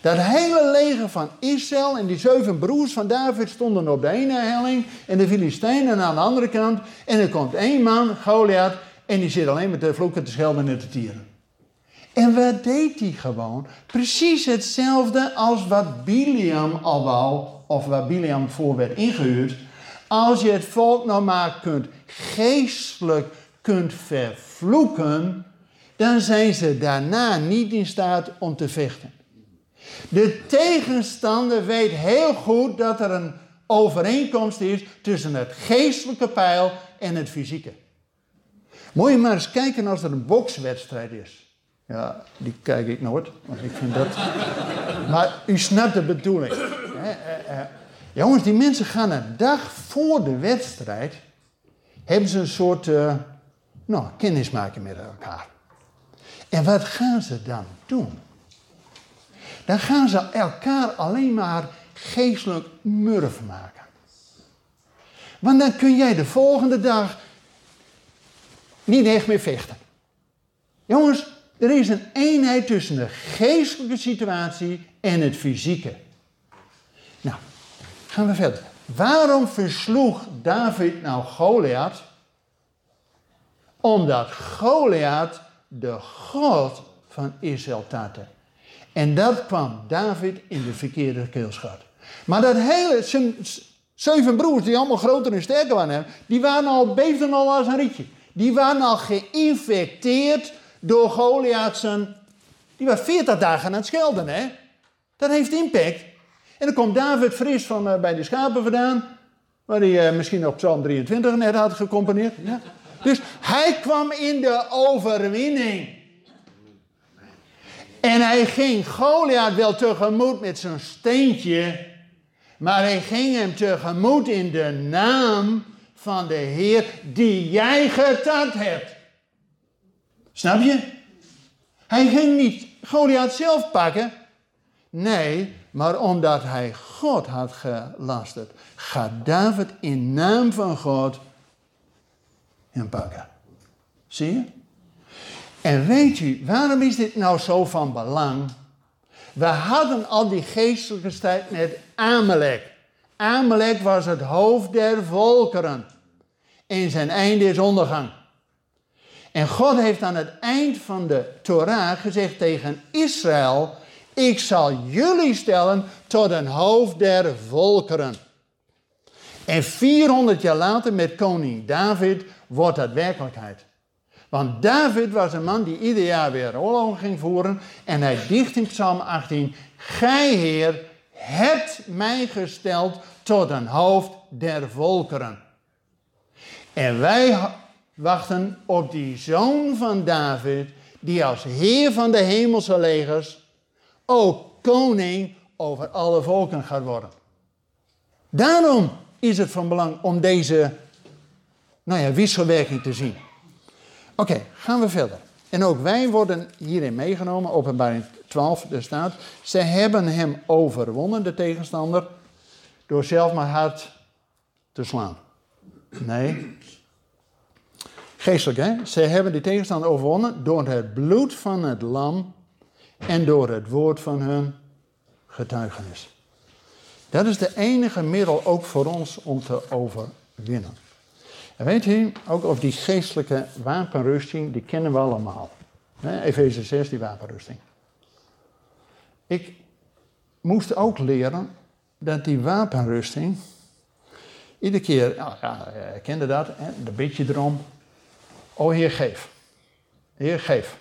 Dat hele leger van Israël en die zeven broers van David stonden op de ene helling en de Filistijnen aan de andere kant. En er komt één man, Goliath, en die zit alleen met de vloeken te schelden en te tieren. En wat deed hij gewoon? Precies hetzelfde als wat Biliam al wou, of waar Biliam voor werd ingehuurd. Als je het volk nou maar kunt geestelijk kunt vervloeken, dan zijn ze daarna niet in staat om te vechten. De tegenstander weet heel goed dat er een overeenkomst is tussen het geestelijke pijl en het fysieke. Moet je maar eens kijken als er een bokswedstrijd is. Ja, die kijk ik nooit, want ik vind dat. Maar u snapt de bedoeling. Eh, eh. Jongens, die mensen gaan een dag voor de wedstrijd. hebben ze een soort. Uh, nou, kennismaking met elkaar. En wat gaan ze dan doen? Dan gaan ze elkaar alleen maar geestelijk murf maken. Want dan kun jij de volgende dag niet echt meer vechten. Jongens, er is een eenheid tussen de geestelijke situatie en het fysieke. Nou, gaan we verder. Waarom versloeg David nou Goliath? Omdat Goliath de God van Israël tatte. En dat kwam David in de verkeerde keelschat. Maar dat hele, zijn zeven broers die allemaal groter en sterker waren, die waren al, beefden al als een rietje. Die waren al geïnfecteerd door Goliath. Die was 40 dagen aan het schelden, hè. Dat heeft impact. En dan komt David fris van uh, bij de schapen vandaan. Waar hij uh, misschien op Psalm 23 net had gecomponeerd. Ja. Dus hij kwam in de overwinning. En hij ging Goliath wel tegemoet met zijn steentje. Maar hij ging hem tegemoet in de naam van de Heer die jij getart hebt. Snap je? Hij ging niet Goliath zelf pakken. Nee, maar omdat hij God had gelasterd, gaat David in naam van God hem pakken. Zie je? En weet u, waarom is dit nou zo van belang? We hadden al die geestelijke strijd met Amalek. Amalek was het hoofd der volkeren. En zijn einde is ondergang. En God heeft aan het eind van de Torah gezegd tegen Israël: Ik zal jullie stellen tot een hoofd der volkeren. En 400 jaar later met koning David wordt dat werkelijkheid. Want David was een man die ieder jaar weer oorlog ging voeren. En hij dicht in Psalm 18: Gij, Heer, hebt mij gesteld tot een hoofd der volkeren. En wij wachten op die zoon van David, die als heer van de hemelse legers ook koning over alle volken gaat worden. Daarom is het van belang om deze nou ja, wisselwerking te zien. Oké, gaan we verder. En ook wij worden hierin meegenomen, openbaring 12, er staat, ze hebben hem overwonnen, de tegenstander, door zelf maar hard te slaan. Nee. Geestelijk, hè? Ze hebben die tegenstander overwonnen door het bloed van het lam en door het woord van hun getuigenis. Dat is de enige middel ook voor ons om te overwinnen. Weet u, ook over die geestelijke wapenrusting, die kennen we allemaal. Efeze 6, die wapenrusting. Ik moest ook leren dat die wapenrusting, iedere keer, ja, ja ik kende dat, hè, een beetje erom. Oh Heer, geef. Heer, geef.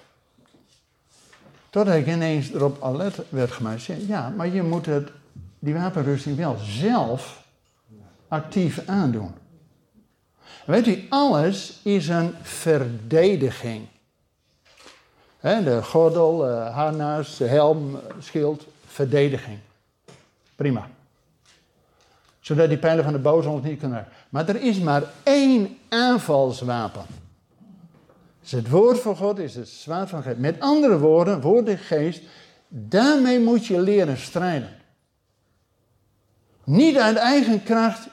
Totdat ik ineens erop alert werd gemaakt. Ja, maar je moet het, die wapenrusting wel zelf actief aandoen. Weet u, alles is een verdediging. de gordel, uh, harnas, helm, schild, verdediging. Prima. Zodat die pijlen van de boze ons niet kunnen. Maar er is maar één aanvalswapen. is het woord van God, is het zwaard van geest. Met andere woorden, woord en geest, daarmee moet je leren strijden. Niet uit eigen kracht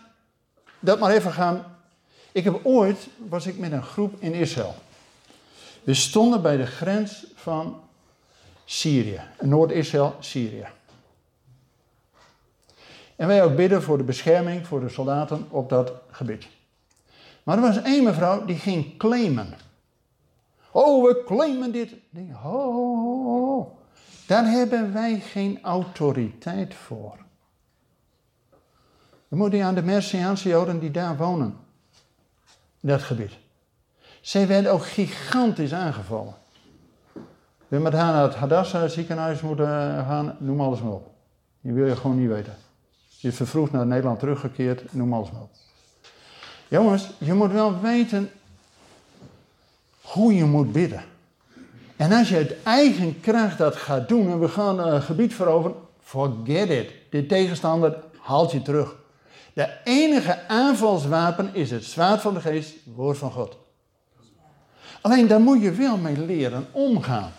dat maar even gaan ik heb ooit, was ik met een groep in Israël. We stonden bij de grens van Syrië, Noord-Israël, Syrië. En wij ook bidden voor de bescherming voor de soldaten op dat gebied. Maar er was één mevrouw die ging claimen. Oh, we claimen dit. ho. Daar hebben wij geen autoriteit voor. Dan moet je aan de Messiaanse Joden die daar wonen dat gebied. Zij werden ook gigantisch aangevallen. We met haar naar het Hadassah ziekenhuis moeten gaan, noem alles maar op. Die wil je gewoon niet weten. Je is vervroegd naar Nederland teruggekeerd, noem alles maar op. Jongens, je moet wel weten hoe je moet bidden. En als je uit eigen kracht dat gaat doen en we gaan een gebied veroveren, forget it. De tegenstander haalt je terug. De enige aanvalswapen is het zwaard van de geest, het woord van God. Alleen daar moet je wel mee leren omgaan.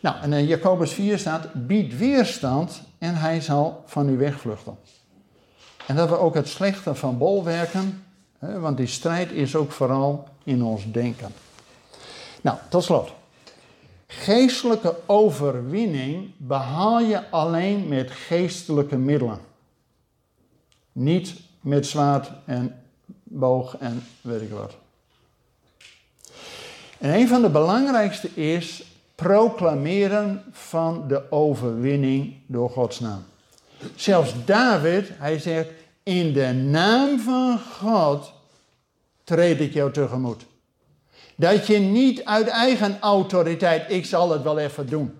Nou, en in Jacobus 4 staat, bied weerstand en hij zal van u wegvluchten. En dat we ook het slechte van bolwerken, hè, want die strijd is ook vooral in ons denken. Nou, tot slot. Geestelijke overwinning behaal je alleen met geestelijke middelen. Niet met zwaard en boog en weet ik wat. En een van de belangrijkste is proclameren van de overwinning door Gods naam. Zelfs David, hij zegt, in de naam van God treed ik jou tegemoet. Dat je niet uit eigen autoriteit, ik zal het wel even doen.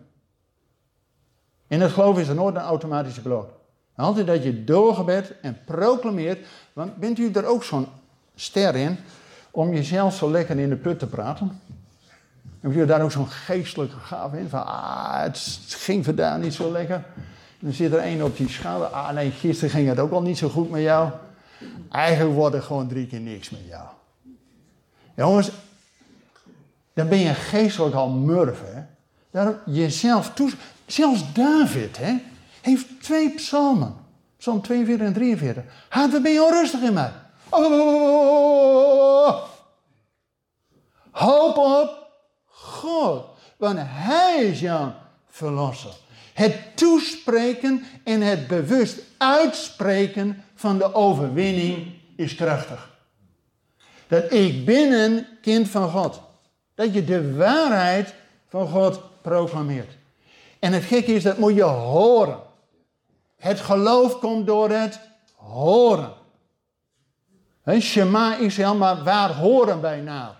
In het geloof is er nooit een automatische beloning. Altijd dat je doorgebed en proclameert. Want bent u er ook zo'n ster in om jezelf zo lekker in de put te praten? Heb je daar ook zo'n geestelijke gave in? Van, ah, het ging vandaag niet zo lekker. Dan zit er één op die schouder. Ah, nee, gisteren ging het ook al niet zo goed met jou. Eigenlijk wordt er gewoon drie keer niks met jou. Jongens, dan ben je geestelijk al murf, hè. Daarom jezelf toe... Zelfs David, hè heeft twee psalmen. Psalm 42 en 43. Haat, waar ben je onrustig in mij? Hoop op God, want Hij is jouw verlosser. Het toespreken en het bewust uitspreken van de overwinning is krachtig. Dat ik ben een kind van God. Dat je de waarheid van God proclameert. En het gekke is, dat moet je horen. Het geloof komt door het horen. He, Shema Israël, maar waar horen wij naar?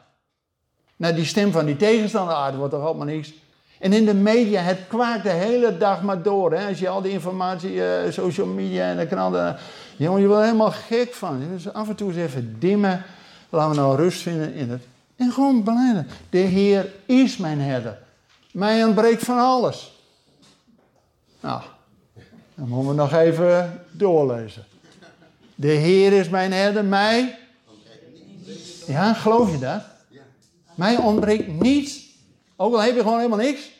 Die stem van die tegenstander, ah, wordt toch allemaal niks. En in de media, het kwaakt de hele dag maar door. Hè? Als je al die informatie, uh, social media en de kranten... Jongen, je wordt helemaal gek van. Dus af en toe eens even dimmen. Laten we nou rust vinden in het. En gewoon beleiden. De Heer is mijn herder. Mij ontbreekt van alles. Nou, dan moeten we nog even doorlezen. De Heer is mijn herder, mij. Ja, geloof je dat? Mij ontbreekt niets. Ook al heb je gewoon helemaal niks.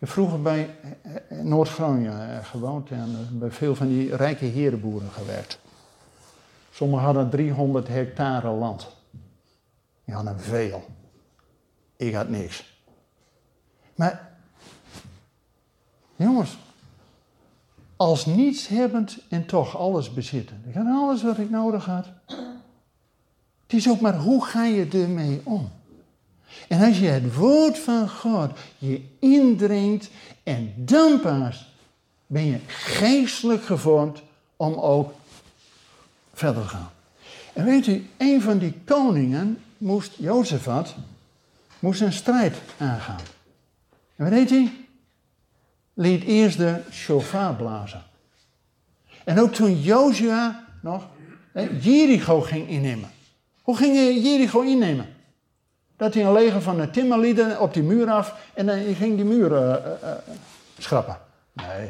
Ik heb vroeger bij eh, eh, Noord-Groningen eh, gewoond en bij veel van die rijke herenboeren gewerkt. Sommigen hadden 300 hectare land. Die hadden veel. Ik had niks. Maar, jongens, als nietshebbend en toch alles bezitten. Ik had alles wat ik nodig had. Het is ook maar hoe ga je ermee om? En als je het woord van God je indringt en dan pas ben je geestelijk gevormd om ook verder te gaan. En weet u, een van die koningen moest, Jozefat, moest een strijd aangaan. En wat deed hij? Liet eerst de shofar blazen. En ook toen Jozua nog Jericho ging innemen. Hoe ging hij Jericho innemen? Dat hij een leger van de timmerlieden op die muur af en dan ging die muur uh, uh, schrappen. Nee.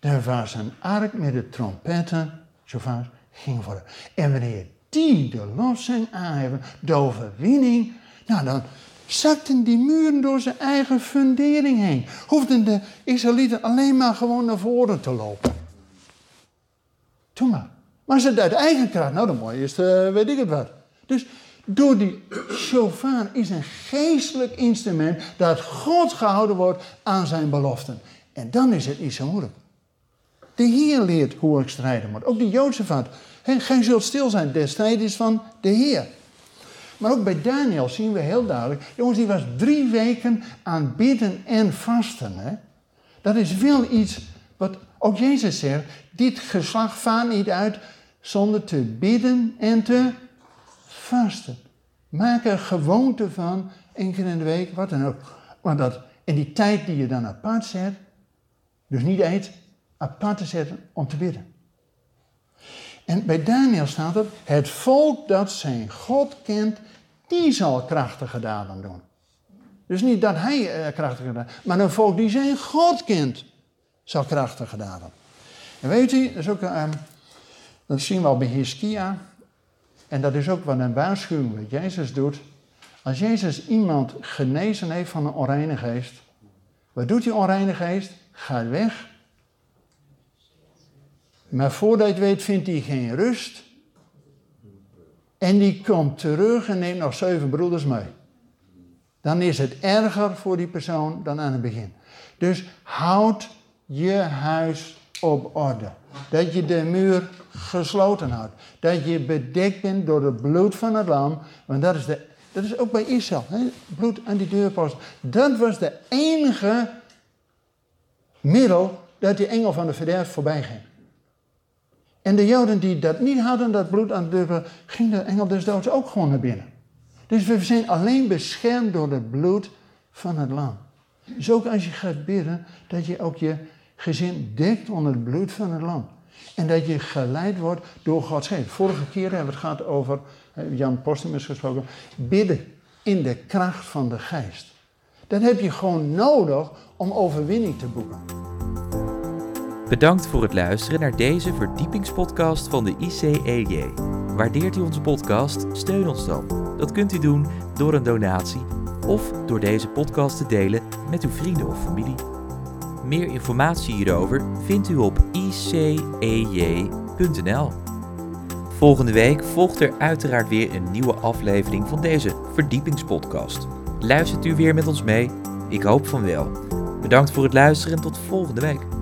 Er was een ark met de trompetten, shofar, ging worden. En wanneer die de lossing aanheffen, de overwinning, nou dan zakten die muren door zijn eigen fundering heen. Hoefden de Israëlieten alleen maar gewoon naar voren te lopen. Doe maar. Maar het uit eigen kracht, nou dan mooi is, weet ik het wat. Dus door die shofar is een geestelijk instrument dat God gehouden wordt aan zijn beloften. En dan is het niet zo moeilijk. De Heer leert hoe ik strijden moet. Ook de Jozefat. Gij zult stil zijn, de strijd is van de Heer. Maar ook bij Daniel zien we heel duidelijk. Jongens, die was drie weken aan bidden en vasten. Hè? Dat is wel iets wat ook Jezus zegt. Dit geslacht vaart niet uit zonder te bidden en te vasten. Maak er gewoonte van, één keer in de week, wat dan ook. Maar dat in die tijd die je dan apart zet, dus niet eet, apart te zetten om te bidden. En bij Daniel staat er, het volk dat zijn God kent, die zal krachtige daden doen. Dus niet dat hij uh, krachtige daden, maar een volk die zijn God kent, zal krachtige daden. En weet u, dat, is ook, dat zien we al bij Hiskia. En dat is ook wat een waarschuwing wat Jezus doet. Als Jezus iemand genezen heeft van een onreine geest, wat doet die onreine geest? Gaat weg. Maar voordat je het weet, vindt hij geen rust. En die komt terug en neemt nog zeven broeders mee. Dan is het erger voor die persoon dan aan het begin. Dus houd je huis op orde. Dat je de muur gesloten houdt. Dat je bedekt bent door het bloed van het lam. Want dat is, de, dat is ook bij Israël. Hè? Bloed aan die deurpost. Dat was de enige middel dat die engel van de verderf voorbij ging. En de Joden die dat niet hadden, dat bloed aan de deur, ging de engel des doods ook gewoon naar binnen. Dus we zijn alleen beschermd door het bloed van het lam. Dus ook als je gaat bidden, dat je ook je gezin dekt onder het bloed van het lam. En dat je geleid wordt door Gods geest. Vorige keer hebben we het gehad over, Jan Postumus gesproken, bidden in de kracht van de geest. Dat heb je gewoon nodig om overwinning te boeken. Bedankt voor het luisteren naar deze verdiepingspodcast van de ICEJ. Waardeert u onze podcast? Steun ons dan. Dat kunt u doen door een donatie of door deze podcast te delen met uw vrienden of familie. Meer informatie hierover vindt u op icej.nl. Volgende week volgt er uiteraard weer een nieuwe aflevering van deze verdiepingspodcast. Luistert u weer met ons mee? Ik hoop van wel. Bedankt voor het luisteren en tot volgende week.